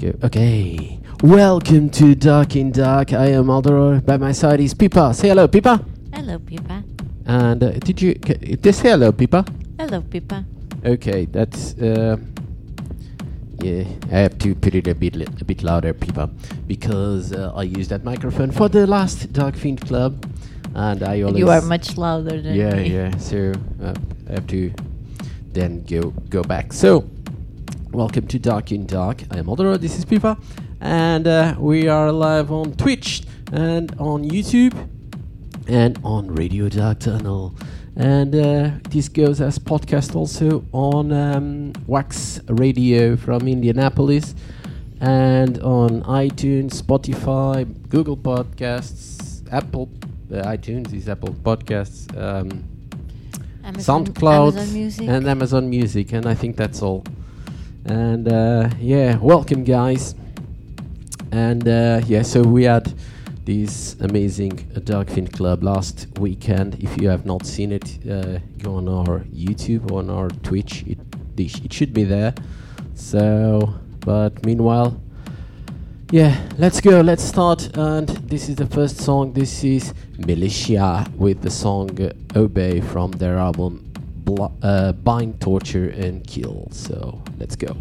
go. Okay. Welcome to Dark in Dark. I am Aldero. By my side is Pipa. Say hello, Pipa. Hello, Pippa. And uh, did you c- just say hello, Pipa? Hello, Pippa. Okay, that's uh, yeah. I have to put it a bit li- a bit louder, Pipa, because uh, I used that microphone for the last Dark Fiend Club, and I always You are much louder than yeah me. yeah. So uh, I have to then go go back. So welcome to Dark in Dark. I am Aldero. This is Pipa, and uh, we are live on Twitch and on YouTube and on Radio Dark Tunnel. And uh, this goes as podcast also on um, Wax Radio from Indianapolis and on iTunes, Spotify, Google Podcasts, Apple. Uh, iTunes is Apple Podcasts, um, Amazon, SoundCloud, Amazon Music. and Amazon Music, and I think that's all. And uh, yeah, welcome, guys. And uh, yeah, so we had this amazing Darkfin Club last weekend. If you have not seen it, uh, go on our YouTube or on our Twitch. It it should be there. So, but meanwhile, yeah, let's go. Let's start. And this is the first song. This is Militia with the song Obey from their album Bl- uh, Bind, Torture, and Kill. So let's go.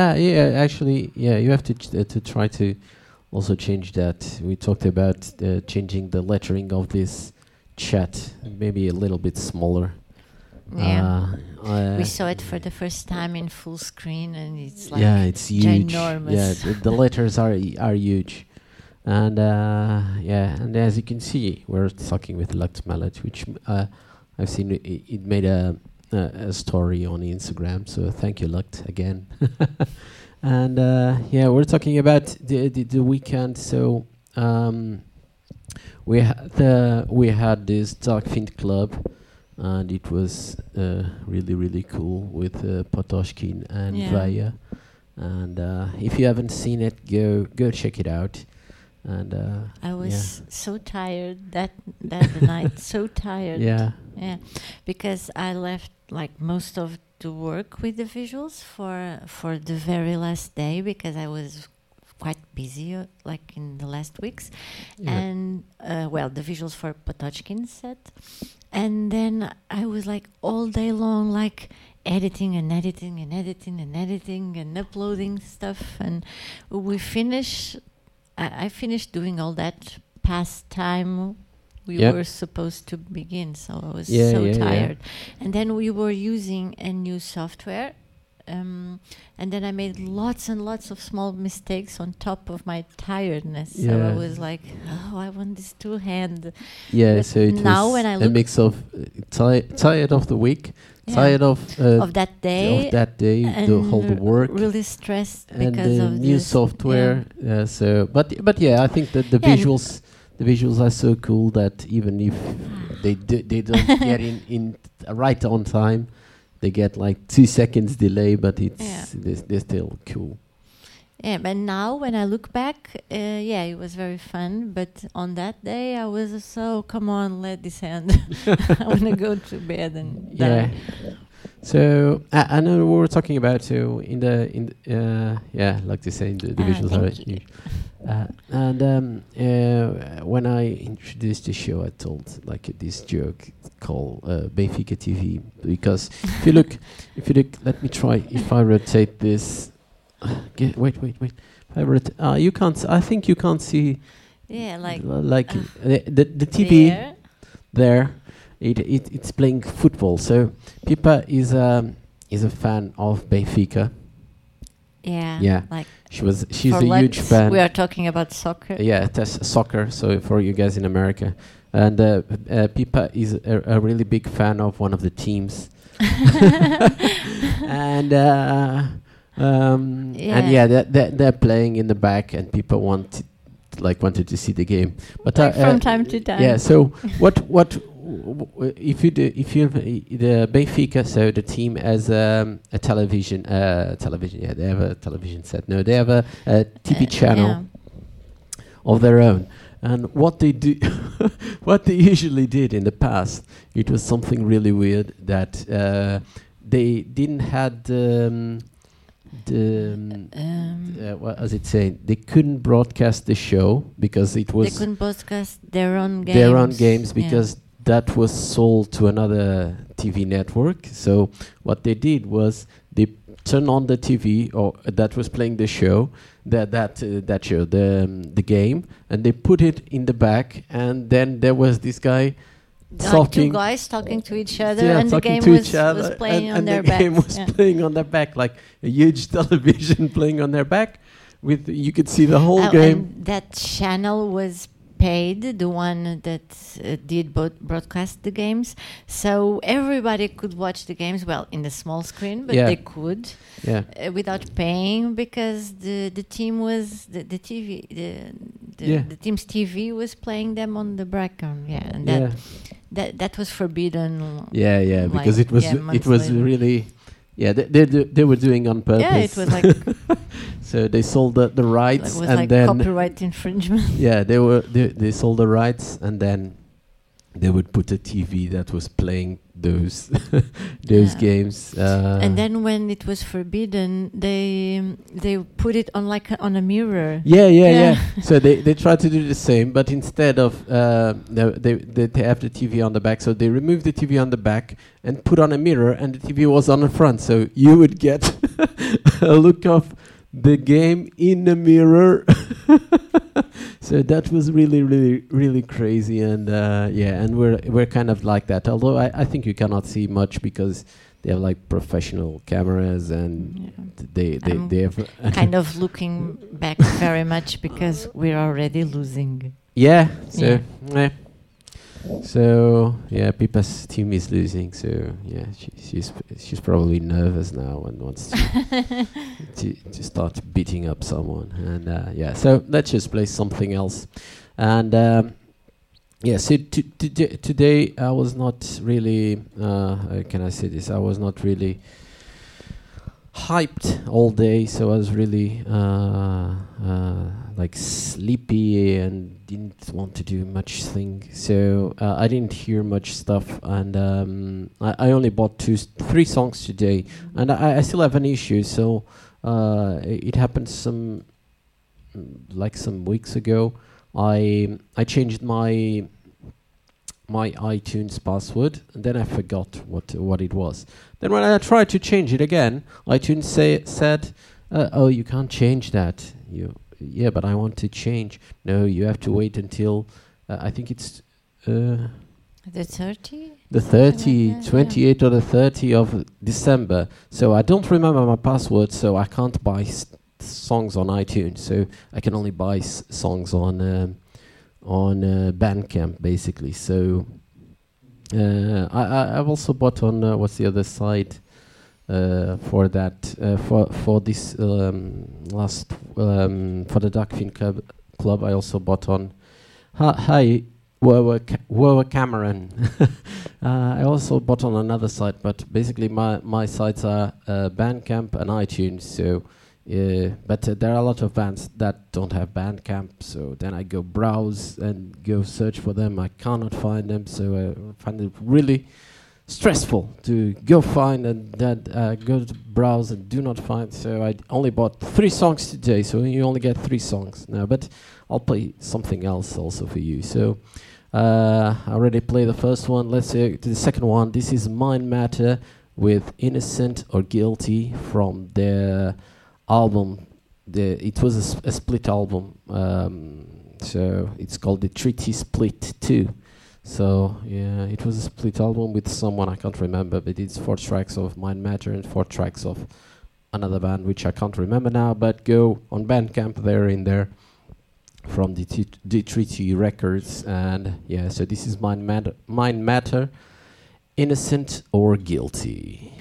Uh, ah, yeah, actually, yeah, you have to ch- uh, to try to also change that. We talked about uh, changing the lettering of this chat, maybe a little bit smaller. Yeah. Uh, uh, we saw it for the first time in full screen, and it's like yeah, it's huge. ginormous. Yeah, the, the letters are are huge, and uh, yeah, and as you can see, we're talking with Lux Mallet, which uh, I've seen it, it made a, a a story on Instagram. So thank you, Lux, again. and uh, yeah, we're talking about the the, the weekend. So um, we had the we had this Dark Fiend Club. And it was uh, really, really cool with uh, Potoshkin and Yeah. Vaya. And uh, if you haven't seen it, go go check it out. And uh, I was so tired that that night, so tired. yeah, Yeah, because I left like most of the work with the visuals for for the very last day because I was quite busy uh, like in the last weeks. Yeah, and uh, well the visuals for Potochkin's set. And then I was like all day long like editing and editing and editing and editing and uploading stuff. And we finish I, I finished doing all that past time we Yep. were supposed to begin so I was Yeah, so yeah, yeah. tired and then we were using a new software um, and then I made lots and lots of small mistakes on top of my tiredness. So I was like, "Oh, I want this two hand." yeah. but So it now was when I a look- mix of uh, ti- tired of the week, Yeah. tired of uh, of that day, of that day, the whole the work. really stressed and because the of new software. Uh, so, but but yeah, I think that the Yeah, visuals, the visuals are so cool that even if they do, they don't get in in right on time, they get like two seconds delay, but it's Yeah. they're, they're still cool. Yeah, but now when I look back, uh, yeah, it was very fun. But on that day, I was so come on, let this end. I want to go to bed and Yeah. die. So I, I know we were talking about so in the in the, uh, yeah, like to say the, the Ah, visuals are huge. Uh, and um, uh, when I introduced the show, I told like this joke called uh, Benfica TV because if you look, if you look, let me try. If I rotate this, get, wait, wait, wait. If I rot- uh, you can't. I think you can't see Yeah, like like uh, the, the the TV there. there. It, it it's playing football. So Pipa is um is a fan of Benfica. Yeah. Yeah. Like She was she's a huge fan. We are talking about soccer. Yeah, that's soccer. So for you guys in America, and uh, uh, Pipa is a, a really big fan of one of the teams, and uh, um, and Yeah. yeah, they're, they're, they're playing in the back, and people wanted like wanted to see the game, but Like uh, from uh, time to time. yeah. So what what if you do if you the Benfica so the team has um, a television uh, television yeah they have a television set no they have a, a TV Uh, channel yeah. of their own. And what they do, what they usually did in the past, it was something really weird that uh, they didn't had um, the um, Um, uh, what does it say? They couldn't broadcast the show because it was they couldn't broadcast their own games. their own games Yeah. That was sold to another TV network. So what they did was they turned on the TV or that was playing the show, that that uh, that show, the um, the game, and they put it in the back, and then there was this guy like two talking. guys talking to each other, yeah, and the game was, was playing and, on and their the game was yeah. playing on their back, like a huge television playing on their back. With you could see the whole Oh, game. and that channel was paid, the one that uh, did bo- broadcast the games, so everybody could watch the games. Well, in the small screen, but Yeah. they could Yeah, uh, without paying because the the team was the, the TV the the, Yeah. the team's TV was playing them on the background. Yeah, and that that that was forbidden. Yeah, yeah, because like, it was it was later. really, yeah, they they, do- they were doing on purpose. Yeah, it was like so they sold the, the it rights was and like then copyright infringement. yeah they were they, they sold the rights and then they would put a TV that was playing those those Yeah. games. Uh, and then when it was forbidden, they they put it on like a, on a mirror. yeah, yeah, Yeah. yeah. so they they try to do the same, but instead of uh, they, they they they have the TV on the back, so they remove the TV on the back and put on a mirror, and the TV was on the front, so you would get a look of the game in the mirror. so that was really, really, really crazy, and uh, yeah, and we're we're kind of like that. Although I, I think you cannot see much because they have like professional cameras and Yeah. they they I'm they have kind of looking back very much because we're already losing. Yeah. So Yeah. yeah. So yeah, Pipa's team is losing. So yeah, she, she's she's probably nervous now and wants to to, to start beating up someone. And uh, yeah, so let's just play something else. And um, yeah, so to, to, today I was not really. Uh, how can I say this? I was not really hyped all day, so I was really uh, uh, like sleepy and didn't want to do much thing. So uh, I didn't hear much stuff, and um, I, I only bought two, three songs today, and I, I still have an issue. So uh, it, happened some like some weeks ago. I I changed my my iTunes password, and then I forgot what what it was. Then when I tried to change it again, iTunes say, said, uh, "Oh, you can't change that." You, yeah, but I want to change. No, you have to wait until uh, I think it's uh, The 30? the Something like 30, that, yeah. 28 or the 30 of December. So I don't remember my password, so I can't buy s- songs on iTunes. So I can only buy s- songs on um, on uh, Bandcamp, basically. So uh, I, I I've also bought on uh, what's the other side uh, for that uh, for for this um, last um, for the Duckfin Club. Club I also bought on. Hi, Wowa Ca- Cameron. uh, I also bought on another site, but basically my my sites are uh, Bandcamp and iTunes. So. Uh, but uh, there are a lot of bands that don't have Bandcamp, so then I go browse and go search for them. I cannot find them, so I find it really stressful to go find and then uh, go to browse and do not find. So I only bought three songs today, so you only get three songs now. But I'll play something else also for you. So uh, I already played the first one. Let's say to the second one. This is Mind Matter with Innocent or Guilty from their album. The it was a split album, um, so it's called the Treaty Split Two. So yeah, it was a split album with someone I can't remember, but it's four tracks of Mind Matter and four tracks of another band which I can't remember now. But go on Bandcamp, they're in there from the t- the Treaty Records, and yeah, so this is Mind Matter, Mind Matter, Innocent or Guilty.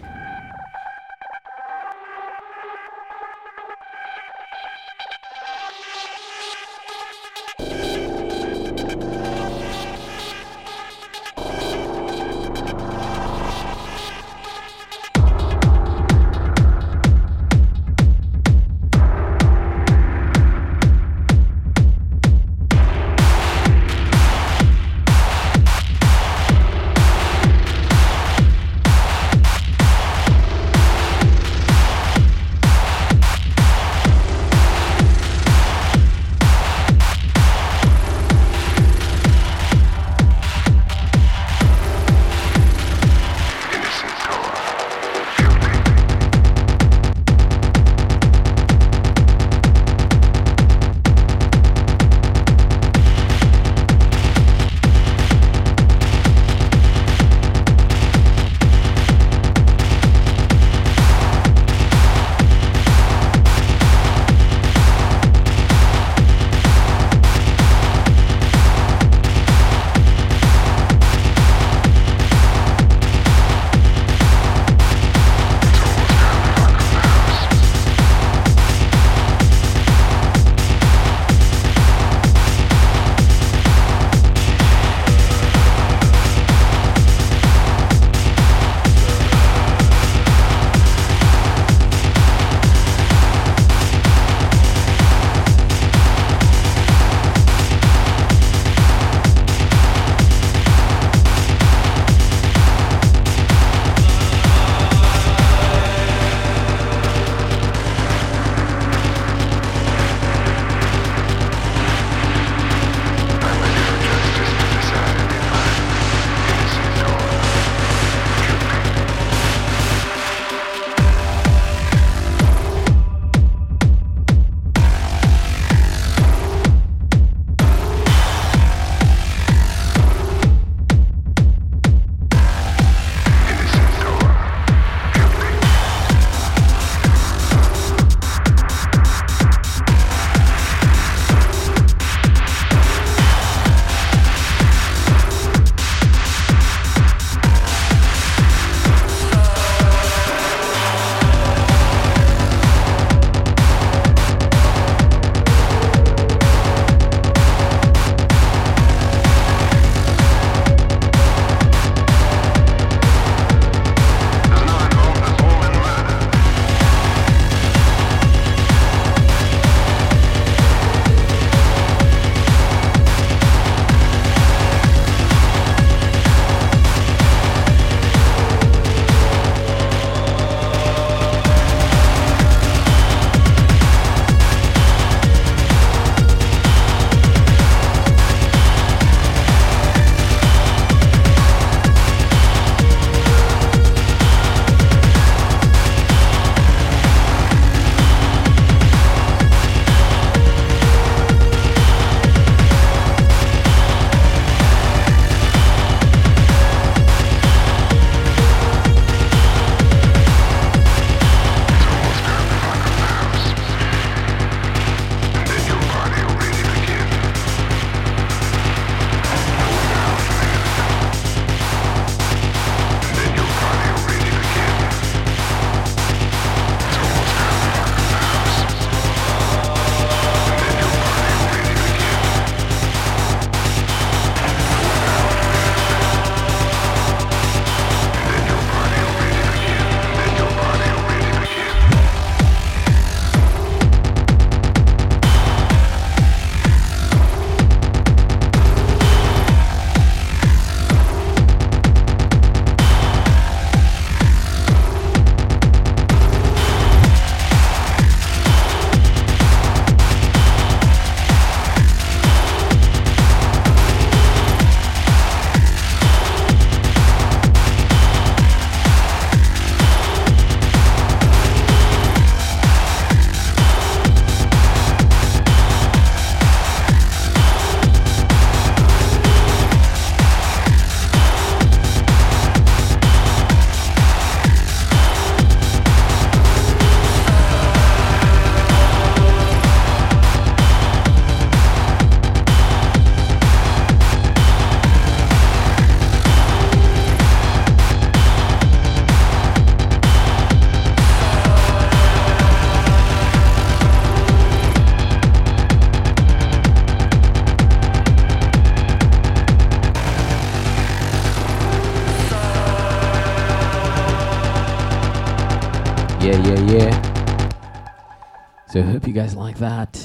So I hope you guys like that.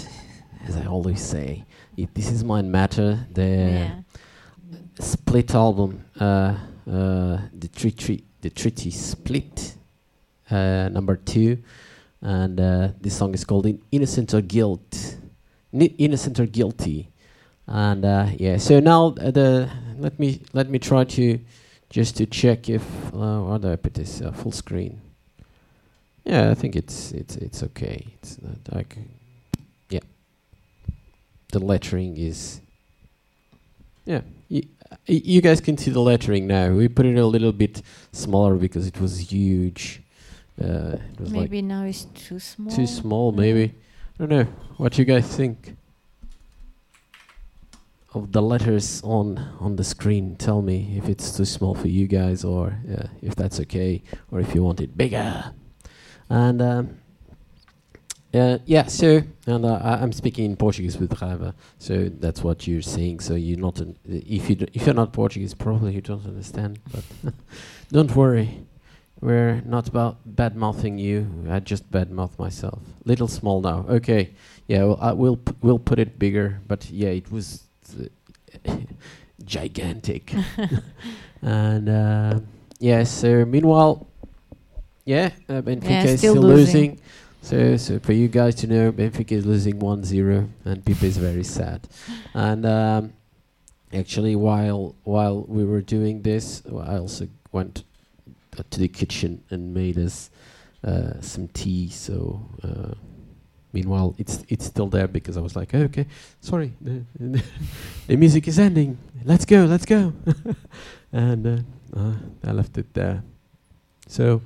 As I always say, if this is Mind Matter, the yeah. split album, uh, uh, the treaty, the treaty split, uh, number two, and uh, this song is called In- "Innocent or Guilt," Ni- "Innocent or Guilty," and uh, yeah. So now uh, the let me let me try to just to check if uh, how do I put this uh, full screen. Yeah, I think it's it's it's okay. It's not like yeah. The lettering is yeah. Y- uh, you guys can see the lettering now. We put it a little bit smaller because it was huge. Uh, it was Maybe now it's too small. too small, Mm. maybe. I don't know. What you guys think of the letters on on the screen? Tell me if it's too small for you guys, or uh, if that's okay, or if you want it bigger. And um, uh, yeah, so and uh, I- I'm speaking in Portuguese with Raiva, so that's what you're saying. So you're not an, if you if you're not Portuguese, probably you don't understand. But don't worry, we're not about bad mouthing you. I just bad mouth myself. Little small now. Okay, yeah, well, I will p- we'll put it bigger. But yeah, it was uh, gigantic. and uh, yeah, so meanwhile, yeah, uh, Benfica Yeah, is still still losing. losing. So, so for you guys to know, Benfica is losing 1-0, and Pipa is very sad. And um, actually, while while we were doing this, I also went uh, to the kitchen and made us uh, some tea. So, uh, meanwhile, it's it's still there because I was like, okay, sorry, the, the music is ending. Let's go, let's go. and uh, uh, I left it there. So,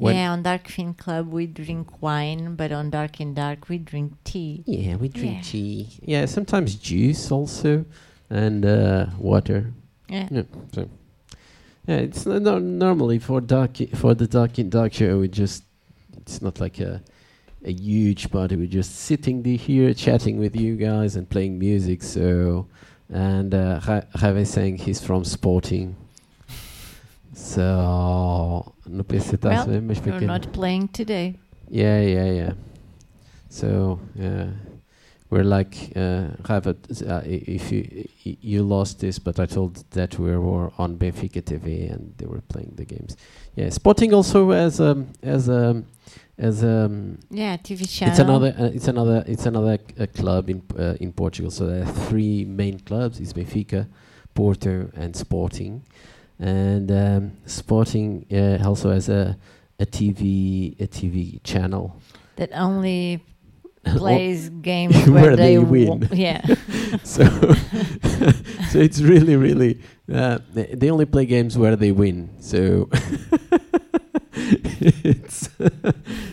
Yeah, on Dark Fin Club we drink wine, but on Dark in Dark we drink tea. Yeah, we drink Yeah. tea. Yeah, sometimes juice also, and uh, water. Yeah. Yeah, so yeah, it's not, not normally for dark for the dark in dark show. We just it's not like a a huge party. We're just sitting here chatting with you guys and playing music. So and uh, Ra- Rave saying he's from Sporting. So no pensei Well, bem, You're not playing today. Yeah, yeah, yeah. So yeah, we're like uh, Rafa, uh, if you you lost this, but I told that we were on Benfica TV and they were playing the games. Yeah, Sporting also as a as a as a Yeah, TV channel. it's another uh, it's another it's another uh, club in uh, in Portugal. So there are three main clubs: it's Benfica, Porto, and Sporting. And um, Sporting uh, also has a a TV a TV channel. that only plays games Where where, they wo- win. Yeah. so so it's really really uh, they, they only play games where they win. So it's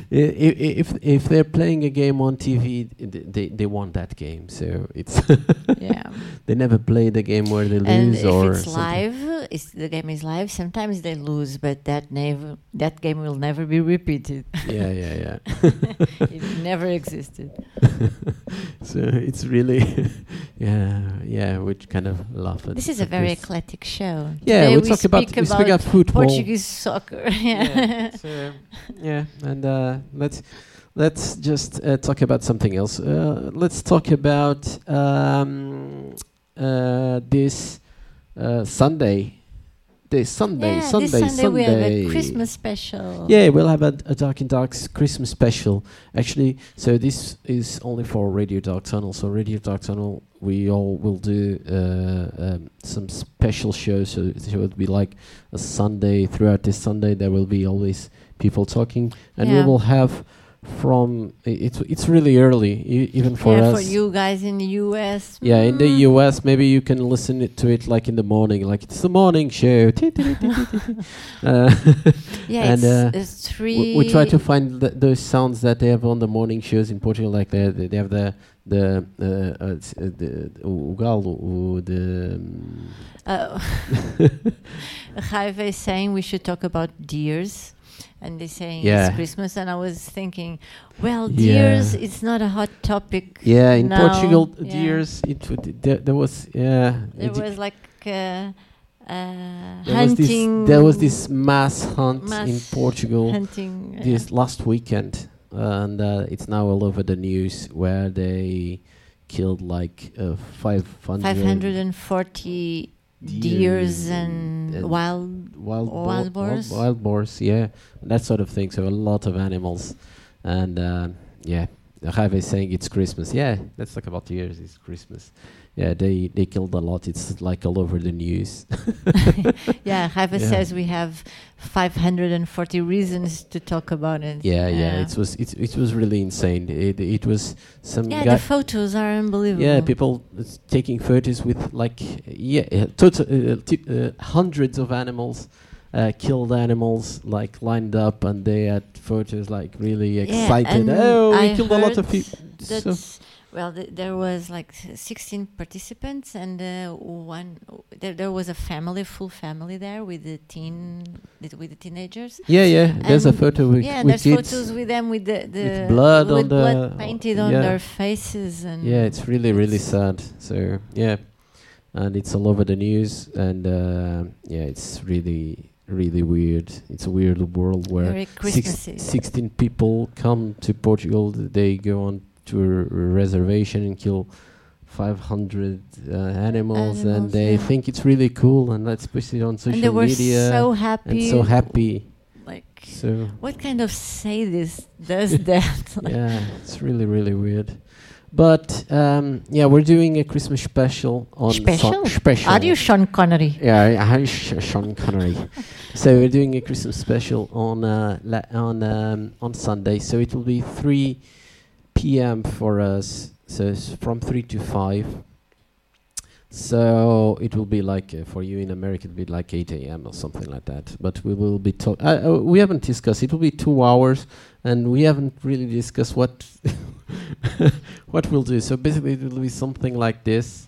if if they're playing a game on TV, th- they they want that game. So it's yeah. they never play the game where they And lose if or it's something. live, if the game is live, sometimes they lose, but that never that game will never be repeated. Yeah, yeah, yeah. it never existed. so it's really yeah, yeah. We kind of laugh at. This is a very this. eclectic show. Yeah, Today we talk about speak we speak about football. Portuguese soccer. yeah. so, yeah, and uh, let's let's just uh, talk about something else. Uh, let's talk about um, uh, this uh, Sunday. This Sunday, Yeah, Sunday, this Sunday we have a Christmas special. Yeah, we'll have a, a Dark in Dark's Christmas special. Actually, so this is only for Radio Dark Tunnel. So Radio Dark Tunnel, we all will do uh, um, some special shows. So it will be like a Sunday. Throughout this Sunday, there will be always people talking, and we will have from it's it's really early e- even for yeah, us. for you guys in the US. Yeah, in the mm, US, maybe you can listen it to it like in the morning, like it's the morning show. uh, Yeah, and, it's, uh, it's we, three. we try to find th- those sounds that they have on the morning shows in Portugal, like they they have the the uh, uh, uh, the o galo, the um, Uh, Raiva is saying we should talk about deers and they're saying yeah. it's Christmas, and I was thinking, well, deers, yeah. it's not a hot topic. Yeah, in now. Portugal, yeah. deers, it there, there, was yeah. There was like. Uh, uh, there, was this, there was this mass hunt mass in Portugal hunting, this last weekend, and uh, it's now all over the news where they killed like uh, 500 540 deers, and, and, uh, wild wild, bo- wild boars wild, boars yeah that sort of thing so a lot of animals and uh, yeah have is saying it's Christmas. Yeah, let's talk about years. It's Christmas. Yeah, they they killed a lot. It's like all over the news. Yeah, Raiva Yeah. says we have 540 reasons to talk about it. yeah, yeah, Uh, it was it it was really insane. It it was some yeah, the photos are unbelievable. Yeah, people taking photos with like yeah, uh, total uh, t- uh, hundreds of animals, uh, killed animals like lined up, and they had photos like really excited. and oh, we I killed a lot of people. So, well. Th- there was like 16 participants, and uh, one there, there was a family, full family there with the teen, with the teenagers. yeah, yeah. There's a photo with, yeah, with there's photos with them with the, the blood with on the- blood painted on yeah. their faces, and Yeah, it's really really sad. So yeah, and it's all over the news, and uh, yeah, it's really really weird. It's a weird world where Six, 16 people come to Portugal. They go on to a r- reservation and kill 500 uh, animals, and they yeah. think it's really cool. And let's push it on social and they were media. so and happy. so happy. Like, So what kind of sadist does that? Yeah, it's really really weird. But um, yeah, we're doing a Christmas special on Son- Special? special. Are you Sean Connery? Yeah, I Sh- Sean Connery. so we're doing a Christmas special on uh, la- on um, on Sunday. So it will be 3 p.m. for us. So it's from 3 to 5. So it will be like uh, for you in America, it'll be like 8 a.m. or something like that. But we will be talk. Uh, uh, we haven't discussed. It will be two hours, and we haven't really discussed what what we'll do. So basically, it will be something like this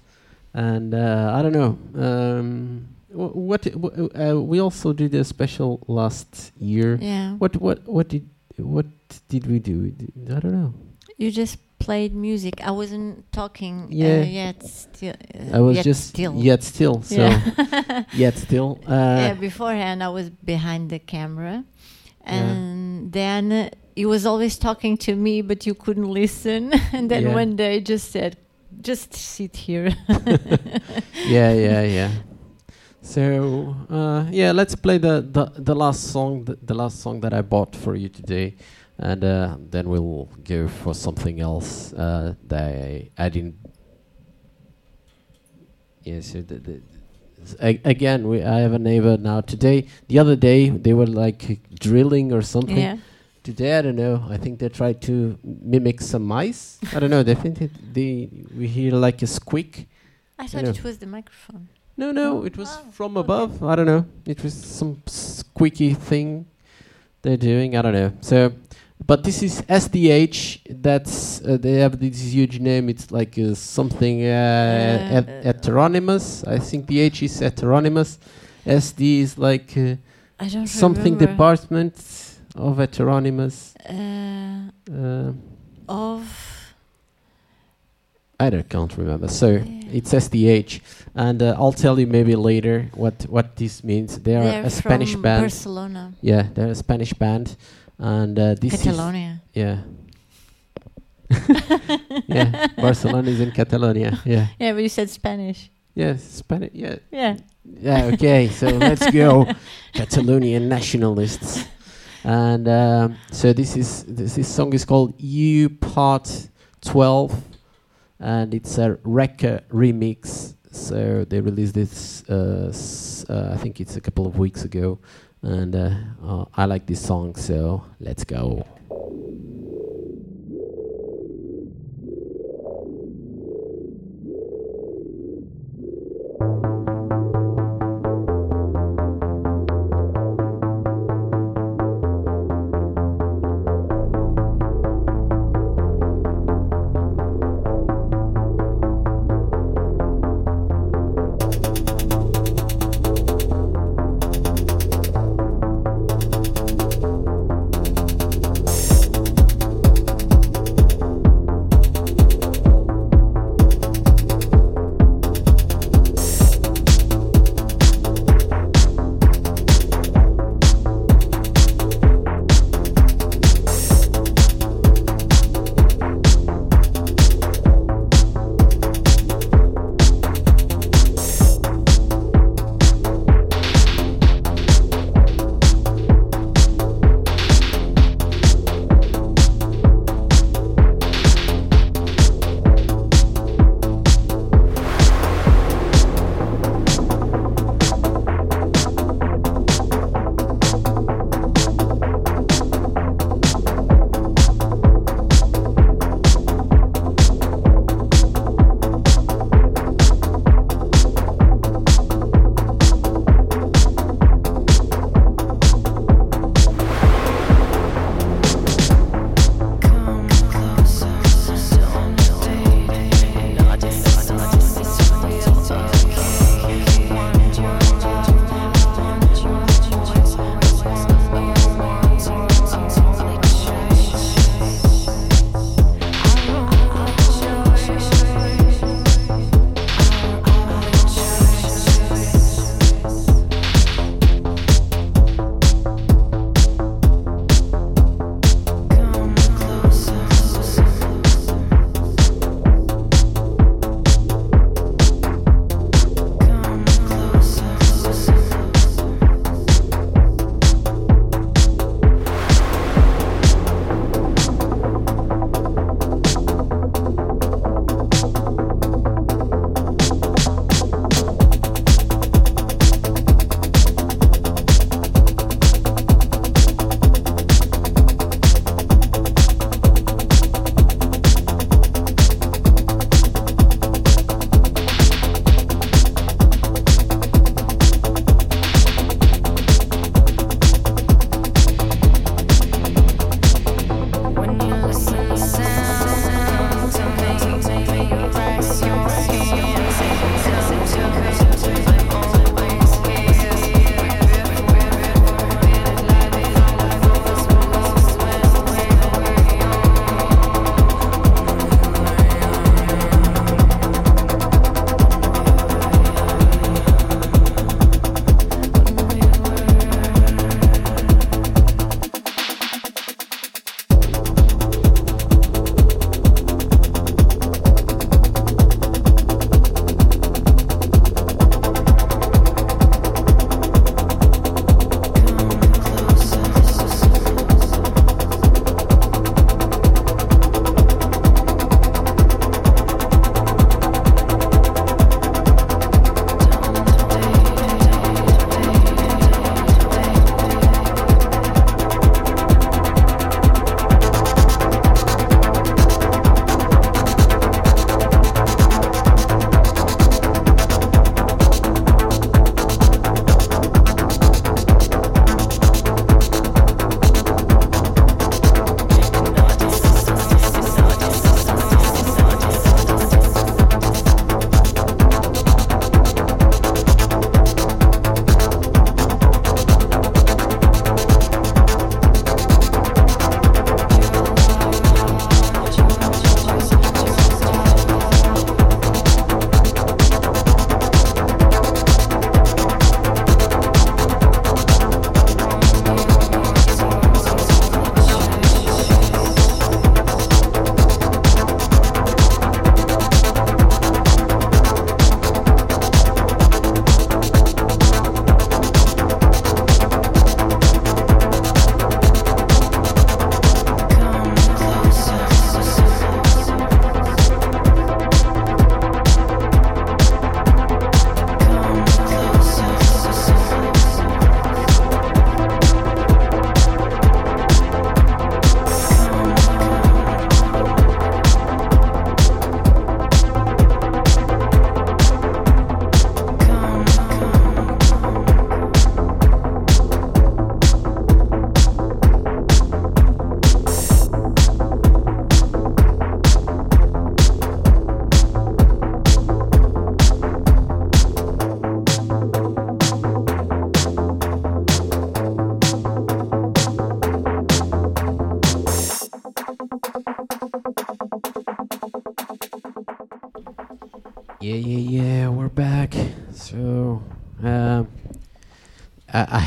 and uh, I don't know. Um, wh- what uh, we also did a special last year. Yeah. What what what did what did we do? I don't know. You just played music. I wasn't talking Yeah. uh, yet. Still, uh, I was yet just still. yet still. So yeah. yet still. Uh, yeah. Beforehand, I was behind the camera, and then uh, he was always talking to me, but you couldn't listen. and then Yeah. one day, just said, "Just sit here." yeah, yeah, yeah. So uh, yeah, let's play the, the, the last song, the, the last song that I bought for you today, and uh, then we'll go for something else uh, that I, didn't. Yeah, so the, the, again, we I have a neighbor now. Today, the other day, they were like drilling or something. yeah. Today, I don't know. I think they tried to mimic some mice. I don't know. They think they we hear like a squeak. I thought know. it was the microphone. No, no, Oh. it was Oh, from okay. above. I don't know. It was some squeaky thing they're doing. I don't know. So, but this is SDH. That's uh, they have this huge name. It's like uh, something uh, het- heteronymous. I think the H is heteronymous. SD is like uh, something remember. department of heteronymous. Uh, Uh, of I don't can't remember. So Yeah. it's SDH, and uh, I'll tell you maybe later what what this means. They are they're a Spanish band. Barcelona, Yeah, they're a Spanish band, and uh, this Catalonia. is yeah. yeah, Barcelona is in Catalonia. Yeah, Yeah, but you said Spanish. yeah, Spanish. Yeah, Yeah. yeah. Okay, so let's go, Catalonian nationalists. And um, so this is this, this song is called "You Part 12, and it's a Rekka remix. So they released this, uh, uh, I think it's a couple of weeks ago, and uh, I like this song. So let's go.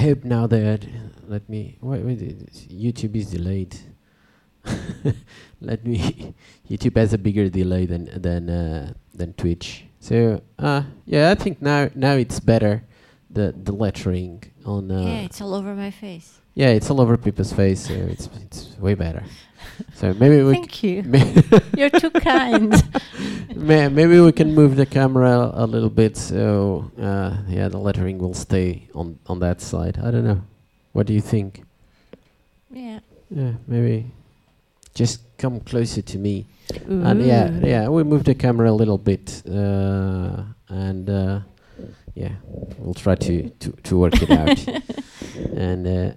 Hope now that let me wait, wait, it- YouTube is delayed. let me. YouTube has a bigger delay than than uh, than Twitch. So, uh, yeah, I think now now it's better. The the lettering on. Uh, yeah, it's all over my face. yeah, it's all over people's face, so it's it's way better. So maybe we. Thank you. May You're too kind. May- maybe we can move the camera a little bit so uh, yeah the lettering will stay on on that side. I don't know. What do you think? Yeah. yeah maybe just come closer to me. And yeah yeah we move the camera a little bit uh, and uh, yeah we'll try to to, to work it out. And uh,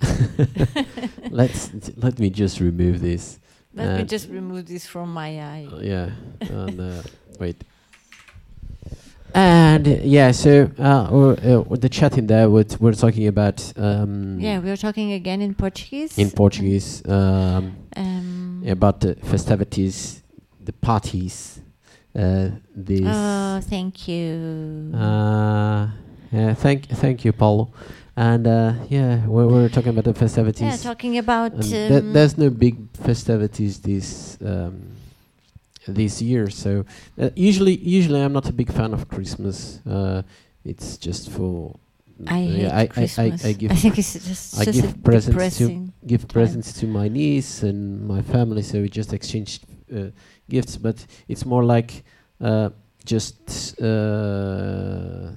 let's let me just remove this Let me just remove this from my eye. Uh, yeah. and uh, wait. And yeah, so uh, we're, uh, with the chat in there, we're, we're talking about um, Yeah, we are talking again in Portuguese. in Portuguese um, Um, about the festivities, the parties. Uh, this. Oh, thank you. uh, yeah, thank thank you, Paulo. And uh, yeah, we we're talking about the festivities. yeah, talking about. Th- Um, there's no big festivities this um, this year, so uh, usually usually I'm not a big fan of Christmas. Uh, it's just for I yeah, I, I. I, give I think it's just, I just give presents to- give time. presents to my niece and my family, so we just exchange uh, gifts. But it's more like uh, just uh,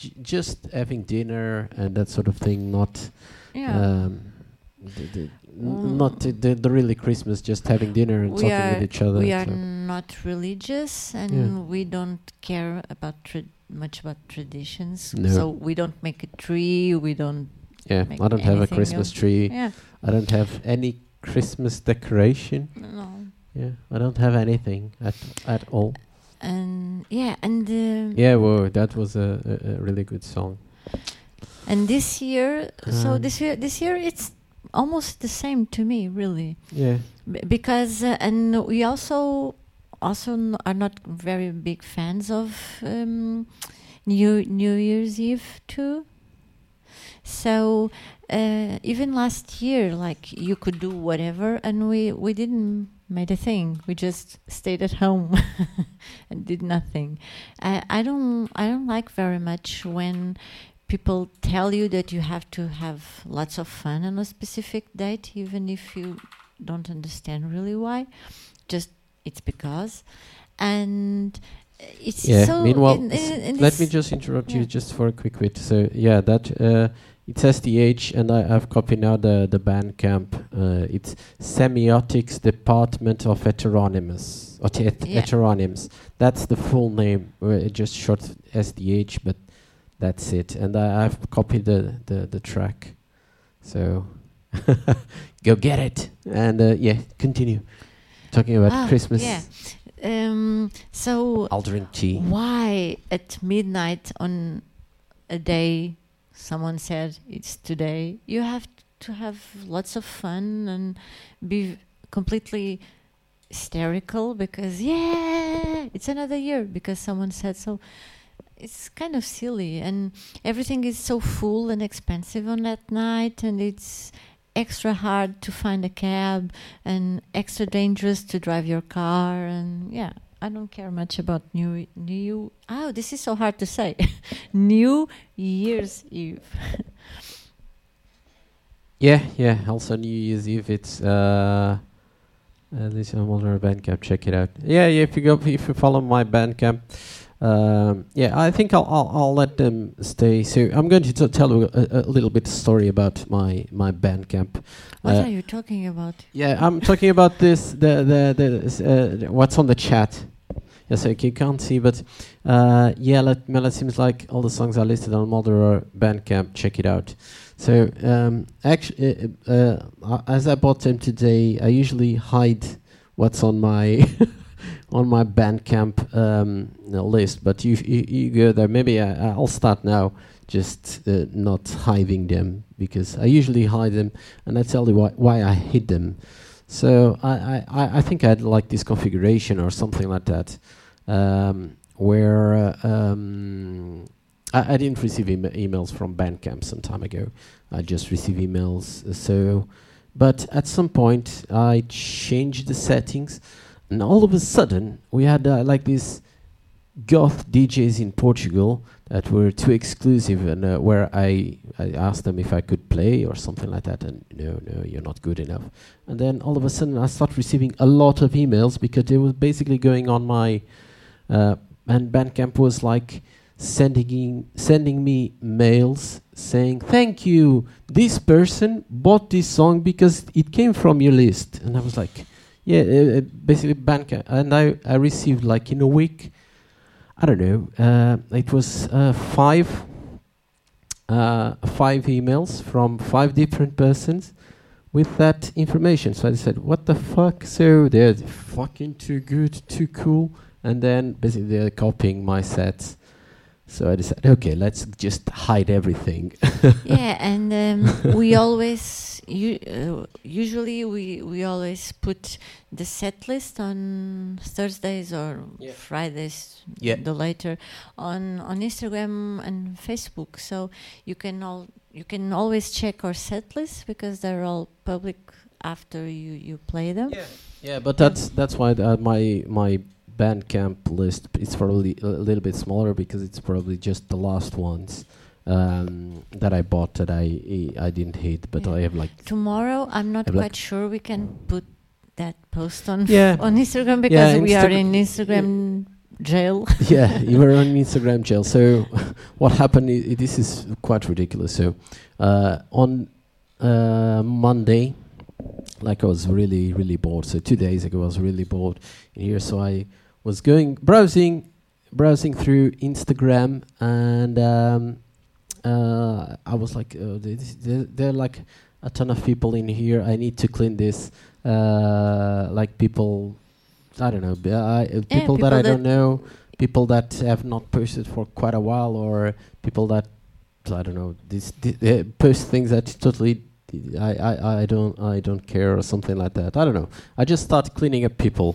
j- just having dinner and that sort of thing, not Yeah. um, the, the, Mm. not the, the, really Christmas, just having dinner and we talking with each other. we are so. not religious and Yeah. we don't care about tra- much about traditions. No. So we don't make a tree. We don't. yeah, I don't have a Christmas tree. Yeah. I don't have any Christmas decoration. No. Yeah, I don't have anything at at all. And yeah, and uh, Yeah, well, that was a, a, a really good song. and this year, so Um, this year, this year it's almost the same to me, really. Yeah, B- because uh, and we also also n- are not very big fans of um, New New Year's Eve too. So uh, even last year, like you could do whatever, and we we didn't made a thing. We just stayed at home and did nothing. I I don't I don't like very much when people tell you that you have to have lots of fun on a specific date, even if you don't understand really why. Just it's because, and it's yeah. so. Meanwhile, in- in- in let me just interrupt you just for a quick bit. So yeah, that uh, it's SDH, and I, I've copied now the the Bandcamp. Uh, it's Semiotics Department of Heteronymus or Yeah. Heteronyms. That's the full name. Uh, just short SDH, but that's it. And I, I've copied the, the the track. So go get it. And uh, yeah, continue talking about Ah, Christmas. Yeah. Um, so I'll drink tea. why at midnight on a day someone said it's today. You have to have lots of fun and be completely hysterical because yeah it's another year because someone said so. It's kind of silly and everything is so full and expensive on that night and it's extra hard to find a cab and extra dangerous to drive your car and yeah i don't care much about new new oh this is so hard to say new year's eve Yeah, yeah. Also, New Year's Eve. It's uh, this I'm on our Bandcamp. Check it out. Yeah, yeah. If you go, if you follow my Bandcamp, um, yeah, I think I'll, I'll I'll let them stay. So I'm going to t- tell you a, a little bit story about my my Bandcamp. what Uh, are you talking about Yeah, I'm talking about this the the the uh, what's on the chat. Yes, okay, you can't see, but uh, yeah, let, it seems like all the songs are listed on Maldoror Bandcamp. Check it out. So um, actually, uh, uh, uh, as I bought them today, I usually hide what's on my on my Bandcamp um, list. But you, you you go there. Maybe I, I'll start now, just uh, not hiding them because I usually hide them, and I tell you why why I hid them. So I, I, I- think I'd like this configuration or something like that, um, where uh, um, I, I didn't receive ema emails from Bandcamp some time ago. I just received emails. uh, so, but at some point I changed the settings, and all of a sudden we had uh, like these goth DJs in Portugal that were too exclusive, and uh, where I I asked them if I could play or something like that, and no, no, you're not good enough. And then all of a sudden I start receiving a lot of emails because they were basically going on my uh, and Bandcamp was like sending in, sending me mails saying thank you this person bought this song because it came from your list and I was like yeah uh, uh, basically Bandcamp and I, I received like in a week I don't know uh, it was uh, five uh, five emails from five different persons with that information so I said what the fuck so they're fucking too good too cool and then basically they're copying my sets. So I decided, okay, let's just hide everything. yeah, and um, we always, u- uh, usually we we always put the set list on Thursdays or Yeah. Fridays, Yeah. the later on on Instagram and Facebook. So you can all you can always check our set list because they're all public after you you play them. yeah, yeah, but that's that's why uh, my my Bandcamp list is probably a little bit smaller because it's probably just the last ones um, that I bought that I I didn't hate, but Yeah. I have like Tomorrow, I'm not Have like- quite sure we can put that post on Yeah. on Instagram because we are in Instagram jail. yeah, you were on Instagram jail. So what happened? I- this is quite ridiculous. So uh, on uh, Monday, like I was really really bored. So two days ago, I was really bored in here. So I was going browsing, browsing through Instagram, and um, uh, I was like, oh, there, are like a ton of people in here. I need to clean this. Uh, like people, I don't know, b- I, uh, people, that people I that- don't know, people that have not posted for quite a while, or people that I don't know, this, thi- post things that totally I, I, I don't I don't care or something like that. I don't know. I just start cleaning up people.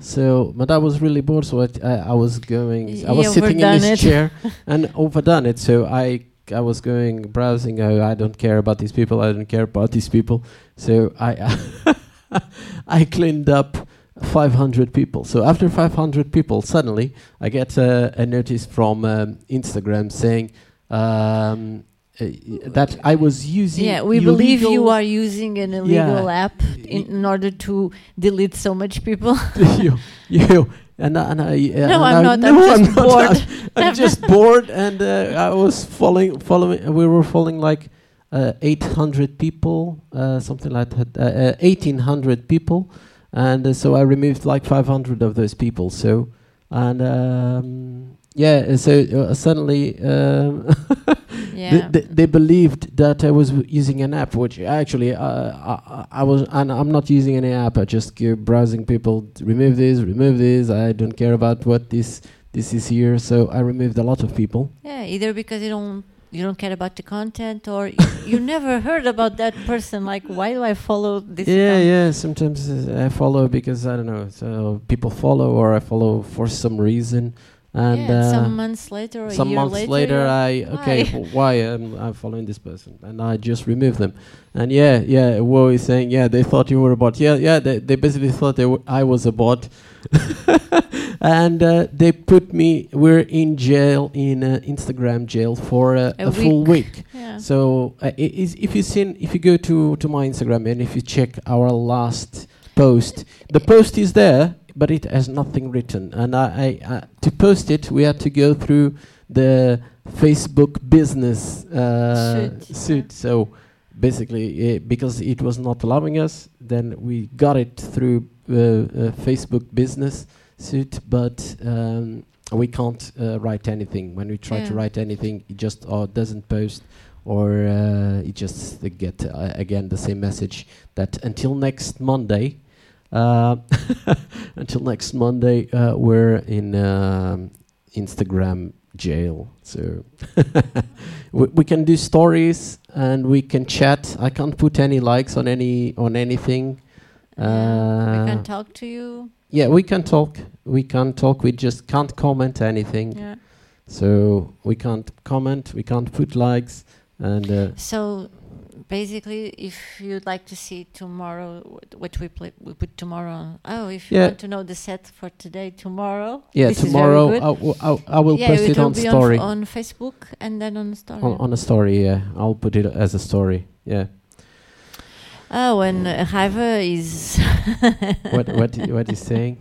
So, but I was really bored, so I, I, I was going. I was sitting in this chair and overdone it. So I I was going browsing. Oh, I don't care about these people. I don't care about these people. So I I cleaned up 500 people. So after 500 people, suddenly I get a, a notice from um, Instagram saying um, uh, that I was using. Yeah, we believe you are using an illegal Yeah. app in, in order to delete so much people. you, you, and, I- and I. Uh, No, and I'm I- not, I'm no, just not. bored. I'm, I'm just bored, and uh, I was following, following. We were following like uh, 800 people, uh, something like that, uh, uh, 1800 people, and uh, so I removed like 500 of those people. So, and um, yeah, so uh, suddenly. Um, yeah. they, they, they believed that I was w- using an app, which actually uh, I, I I was, and I'm not using any app. I just go browsing people. Remove this, remove this. I don't care about what this this is here. So I removed a lot of people. yeah, either because you don't you don't care about the content or you, you never heard about that person. Like, why do I follow this? yeah, account? yeah. Sometimes uh, I follow because I don't know. So people follow, or I follow for some reason. And yeah, uh, some months later or a some months later, later, I okay, why? w- why am I following this person? And I just remove them. And yeah, yeah, Wo is saying, yeah, they thought you were a bot. Yeah, yeah, they, they basically thought they w- I was a bot. and uh, they put me. We're in jail in uh, Instagram jail for uh, A a, full week. yeah. So uh, if you seen if you go to to my Instagram and if you check our last post, the post is there, but it has nothing written. And I, I uh, to post it, we had to go through the Facebook business uh, Suit, suit. So basically, uh, because it was not allowing us, then we got it through uh, uh, Facebook business suit, but. Um, we can't uh, write anything. When we try to write anything, it just uh, doesn't post or uh, you just uh, get uh, again the same message that until next Monday, uh, until next Monday, uh, we're in um, Instagram jail. So we, we can do stories and we can chat. I can't put any likes on any on anything. Yeah, we Uh, can talk to you. yeah, we can talk. We can talk. We just can't comment anything. Yeah. So we can't comment. We can't put likes. And uh, So basically, if you'd like to see tomorrow what, we play, we put tomorrow. On. Oh, if you Yeah. want to know the set for today, tomorrow. yeah, this is very tomorrow. I, w- I, I will yeah, post it it on story. on, f- on Facebook and then on story. on, on a story. Yeah, I'll put it as a story. Yeah. oh, and uh, is what what what is saying?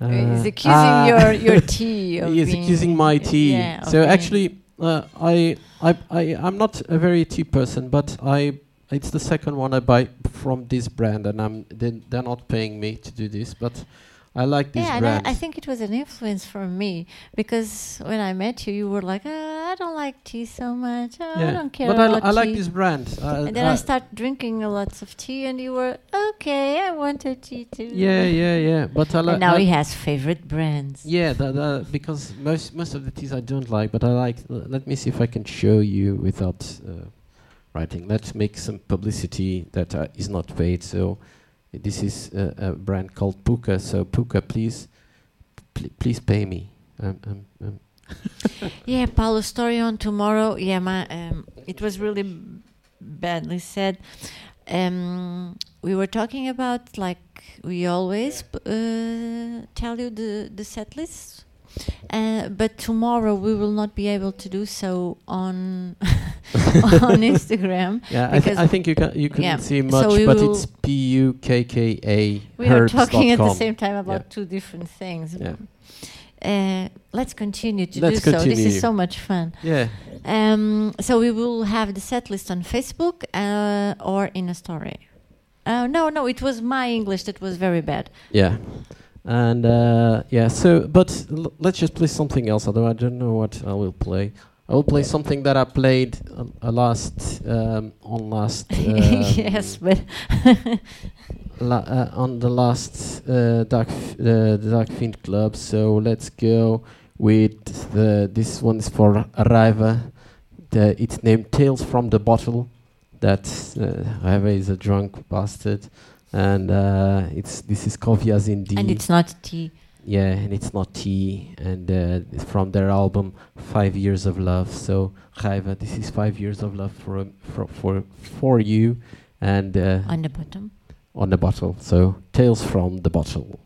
Uh, accusing ah. your your tea. Of he is accusing my tea. Yeah, so actually, uh, I, I, I, I'm not a very cheap person, but I, it's the second one I buy from this brand, and I'm they, they're not paying me to do this, but I like this yeah. I, I think it was an influence for me because when I met you, you were like, "Ah, "I don't like tea so much. Oh, I don't care but I, I like tea." this brand. Uh, And then uh, I started drinking a lots of tea, and you were okay. I want a tea too. yeah, yeah, yeah. But I like. Now I- he has favorite brands. Yeah, because most most of the teas I don't like, but I like. l- let me see if I can show you without uh, writing. Let's make some publicity that uh, is not paid. So this is a, a brand called Pukka. So Pukka, please, pl- please pay me. Um, um, um, Yeah, Paulo's story on tomorrow. Yeah, my um, it was really badly said. Um, we were talking about like we always p- uh, tell you the the set list, uh, but tomorrow we will not be able to do so on on Instagram. yeah, I, th- I think you can you couldn't yeah, see much, we but it's P U K K A. We are talking at the same time about Yeah. two different things. Yeah. Uh, let's continue to Let's do so. This is so much fun. Yeah, Um, so we will have the set list on Facebook uh, or in a story. Uh, no, no, it was my English that was very bad. Yeah. And uh, yeah, so but l- let's just play something else. Although I don't know what I will play. I will play something that I played uh, uh, last um, on last um, yes, but la- uh, on the last uh, Dark F- uh, the Dark Fiend Club. So let's go with the this one is for Raiva. The, it's named Tales from the Bottle. That uh, Raiva is a drunk bastard, and uh, it's this is Kovias in D. and it's not tea. Yeah, and it's not tea, and uh, it's from their album Five Years of Love. So Raiva, this is Five Years of Love for for for, for you, and uh, On the bottom. on the bottle. So Tales from the Bottle.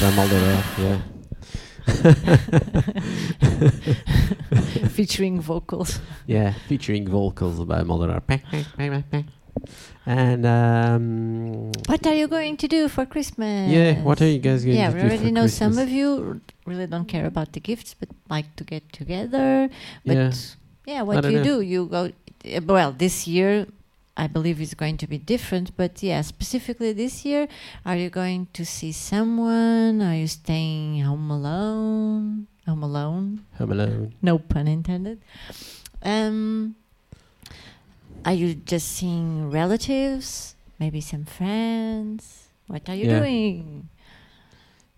Mixed by Maldoror, yeah. featuring vocals. yeah, featuring vocals by Maldoror. And um, What are you going to do for Christmas? yeah, what are you guys going yeah, to we already know some of you really don't care about the gifts, but like to get together. But Yeah. yeah, what don't you know. do, you go. uh, Well, this year, I believe is going to be different. But yeah, specifically this year, are you going to see someone? Are you staying home alone? Home alone? Home Alone. No pun intended. Um, are you just seeing relatives? Maybe some friends? What are you Yeah. doing?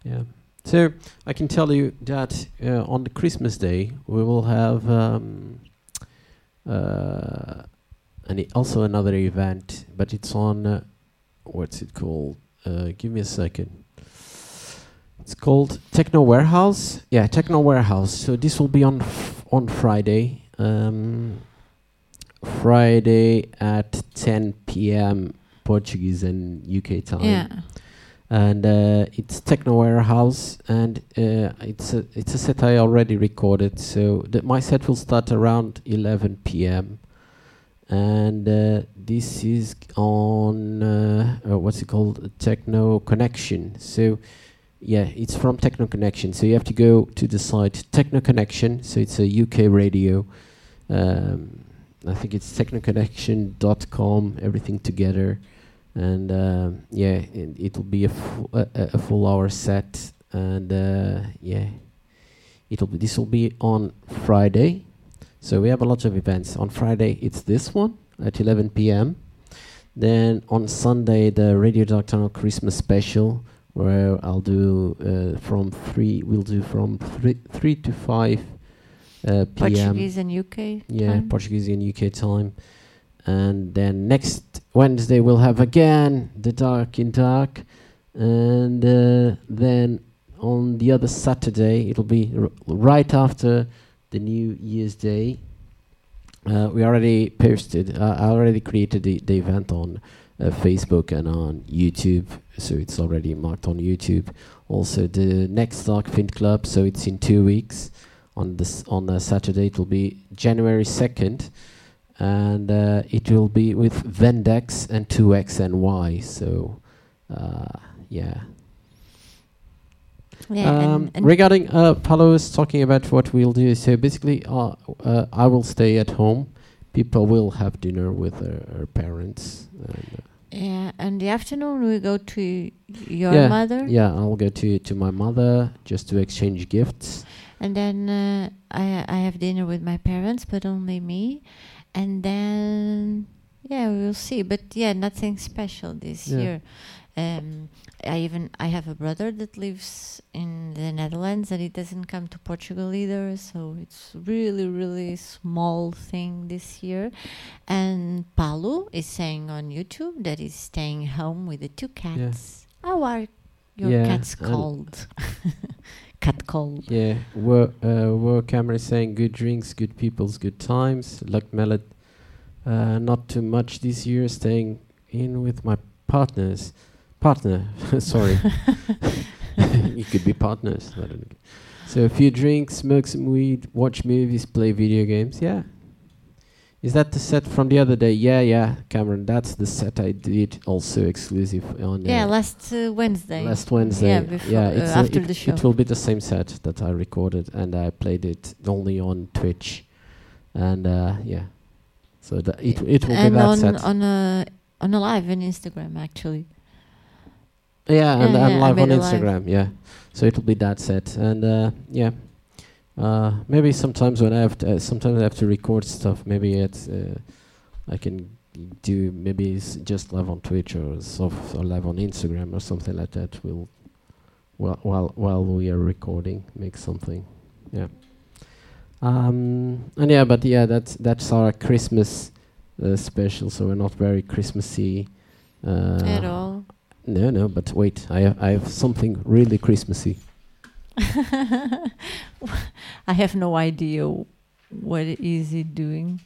Yeah. So I can tell you that uh, on the Christmas day we will have um, uh, and also another event, but it's on uh, what's it called? Uh, give me a second. It's called Techno Warehouse. Yeah, Techno Warehouse. So this will be on f- on Friday. Um, Friday at 10 p.m. Portuguese and UK time Yeah. and uh, it's Techno Warehouse, and uh, it's a it's a set I already recorded. So my set will start around 11 p.m. And uh, this is on uh, uh, what's it called? Techno Connection. So yeah, it's from Techno Connection. So you have to go to the site Techno Connection. So it's a UK radio. Um, I think it's technoconnection.com. Everything together and uh, yeah, it, it'll be a, fu- a a full hour set, and uh, yeah, it'll be this will be on Friday. So we have a lot of events on Friday. It's this one at 11 p.m. Then on Sunday the Radio Dark Tunnel Christmas special, where I'll do uh, from three. We'll do from three three to five uh, p.m. Portuguese and UK. Yeah, time? Portuguese and UK time. And then next Wednesday we'll have again the Dark in Dark. And uh, then on the other Saturday, it'll be r- right after the New Year's Day. Uh, we already posted, uh, I already created the, the event on uh, Facebook and on YouTube. So it's already marked on YouTube. Also, the next Dark Fin Club, so it's in two weeks on this on Saturday. It will be January second, and uh, it will be with Vendex and 2X and Y. So, uh, yeah. Yeah, um, and, and regarding uh, Paulo was talking about what we'll do. So basically, uh, uh, I will stay at home. People will have dinner with their, their parents. And, uh, yeah, and the afternoon we go to your Yeah, mother, yeah, I'll go to to my mother just to exchange gifts. and then uh, I I have dinner with my parents, but only me, and then yeah, we will see. But yeah, nothing special this Yeah. year. Um, I even I have a brother that lives in the Netherlands, and he doesn't come to Portugal either. So it's really really small thing this year. And Paulo is saying on YouTube that he's staying home with the two cats. How are your Yeah, cats called? Cat called. Yeah, work, uh, Cameron is saying good drinks, good peoples, good times. Luck Mallet, uh, not too much this year, staying in with my partners. Partner, sorry. you could be partners. I don't know. So a few drinks, smoke some weed, watch movies, play video games. Yeah. Is that the set from the other day? Yeah, yeah, Cameron. That's the set I did, also exclusive on. Yeah, uh, last uh, Wednesday. Last Wednesday. Yeah, before, uh, it's a- after it, the show. It will be the same set that I recorded, and I played it only on Twitch, and uh, yeah. So that it it will and be that on set. on a on a live on Instagram actually. Yeah, and yeah, I'm yeah, live on a live. Instagram. Yeah, so it will be that set, and uh, yeah. Uh, maybe sometimes when I have to, uh, sometimes I have to record stuff. Maybe it's uh, I can do maybe just live on Twitch or soft or live on Instagram or something like that. We'll while while while we are recording make something. Yeah. Um and yeah, but yeah, that's that's our Christmas uh, special. So we're not very Christmassy. Uh, At all. No, no, but wait, I have I have something really Christmassy. I have no idea what is it doing.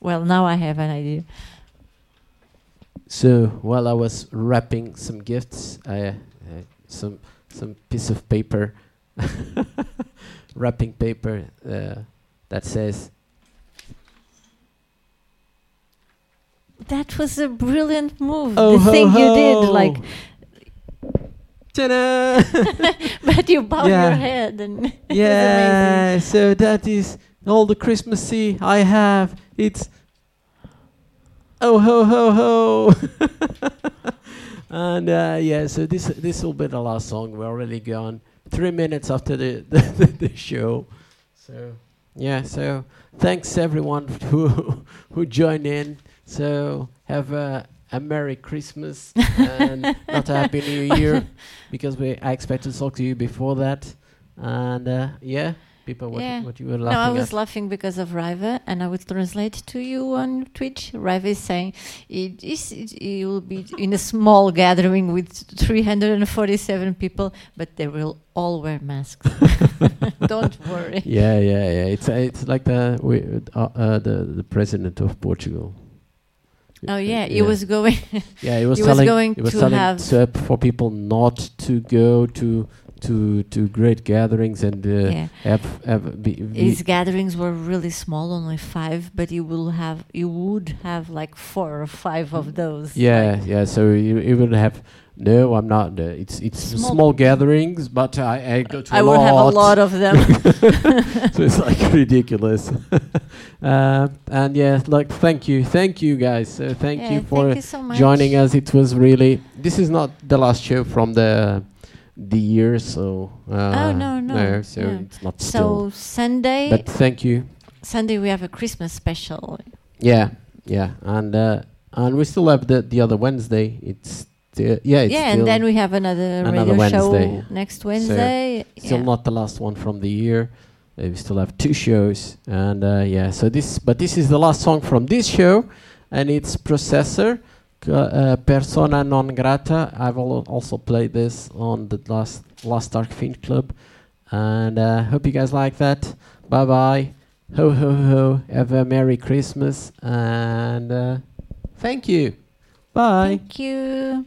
Well, now I have an idea. So while I was wrapping some gifts, I uh, some some piece of paper, wrapping paper uh, that says That was a brilliant move. "Oh the ho thing you did, like, Ta-da! but you bow Yeah. your head and yeah, so that is all the Christmassy I have. It's oh ho ho ho. and uh, yeah, so this this will be the last song. We're already gone three minutes after the the, the show. So yeah, so thanks everyone who who joined in. So have a a Merry Christmas and not a Happy New Year because we I expect to talk to you before that. And uh, yeah, people, what, Yeah. what you were laughing No, I was at? laughing because of Riva, and I would translate to you on Twitch. Riva is saying it is it, it will be in a small gathering with 347 people, but they will all wear masks. Don't worry. yeah, yeah, yeah. It's uh, it's like the we, uh, uh, the the president of Portugal. Oh yeah, it was going. Yeah, it was he was telling going he was to telling have- to- for people not to go to to to great gatherings and uh, yeah, have have be, be his gatherings were really small, only five, but you will have you would have like four or five of those. yeah like- yeah. So you, you would have no, I'm not. Uh, it's it's small, Small- gatherings, but I, I go to I lot. have a lot of them. so it's like ridiculous. uh, and yeah, like thank you, thank you guys. So thank Yeah, you for thank you so joining us. It was really. This is not the last show from the the year, so. Uh, Oh, no, no, so yeah. it's not still. So Sunday, But thank you. Sunday we have a Christmas special. Yeah, yeah, and uh, and we still have the the other Wednesday. It's still, yeah, it's yeah, and then we have another, another radio show next Wednesday. still yeah. not the last one from the year. Uh, we still have two shows, and uh, yeah. So this, but this is the last song from this show, and it's Processor, uh, Persona non grata. I've al- also played this on the last last Dark Fiend Club, and uh, hope you guys like that. Bye bye. Ho ho ho. Have a merry Christmas, and uh, thank you. Bye. Thank you.